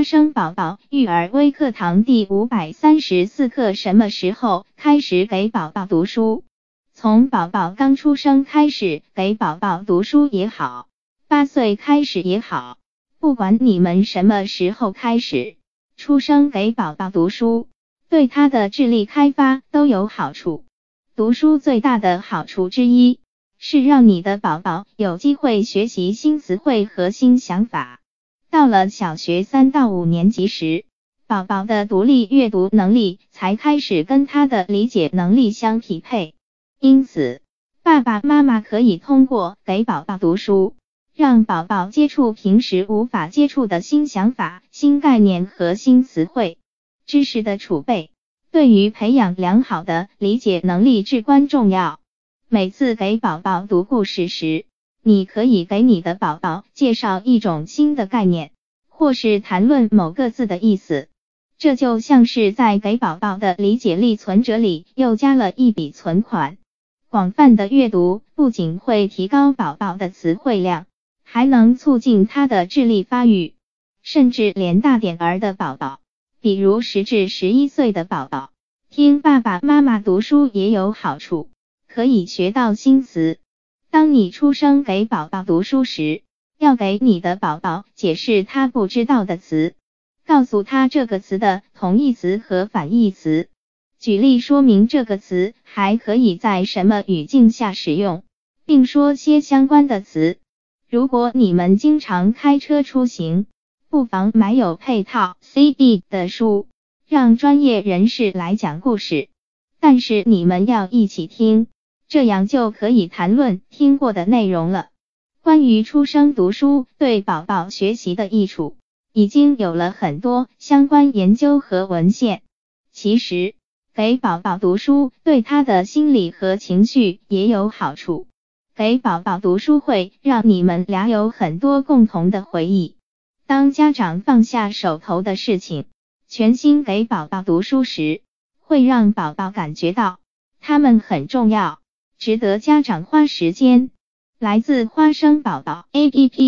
花生宝宝育儿微课堂第五百三十四课：什么时候开始给宝宝读书？从宝宝刚出生开始给宝宝读书也好，八岁开始也好，不管你们什么时候开始出生给宝宝读书，对他的智力开发都有好处。读书最大的好处之一是让你的宝宝有机会学习新词汇和新想法。到了小学三到五年级时，宝宝的独立阅读能力才开始跟他的理解能力相匹配。因此，爸爸妈妈可以通过给宝宝读书，让宝宝接触平时无法接触的新想法、新概念和新词汇。知识的储备对于培养良好的理解能力至关重要。每次给宝宝读故事时，你可以给你的宝宝介绍一种新的概念，或是谈论某个字的意思，这就像是在给宝宝的理解力存折里又加了一笔存款。广泛的阅读不仅会提高宝宝的词汇量，还能促进他的智力发育，甚至连大点儿的宝宝，比如十至十一岁的宝宝，听爸爸妈妈读书也有好处，可以学到新词。当你出生给宝宝读书时，要给你的宝宝解释他不知道的词，告诉他这个词的同义词和反义词，举例说明这个词还可以在什么语境下使用，并说些相关的词。如果你们经常开车出行，不妨买有配套 CD 的书，让专业人士来讲故事，但是你们要一起听。这样就可以谈论听过的内容了。关于出生读书对宝宝学习的益处，已经有了很多相关研究和文献。其实，给宝宝读书对他的心理和情绪也有好处。给宝宝读书会让你们俩有很多共同的回忆。当家长放下手头的事情，全心给宝宝读书时，会让宝宝感觉到他们很重要。值得家长花时间。来自花生宝宝 APP。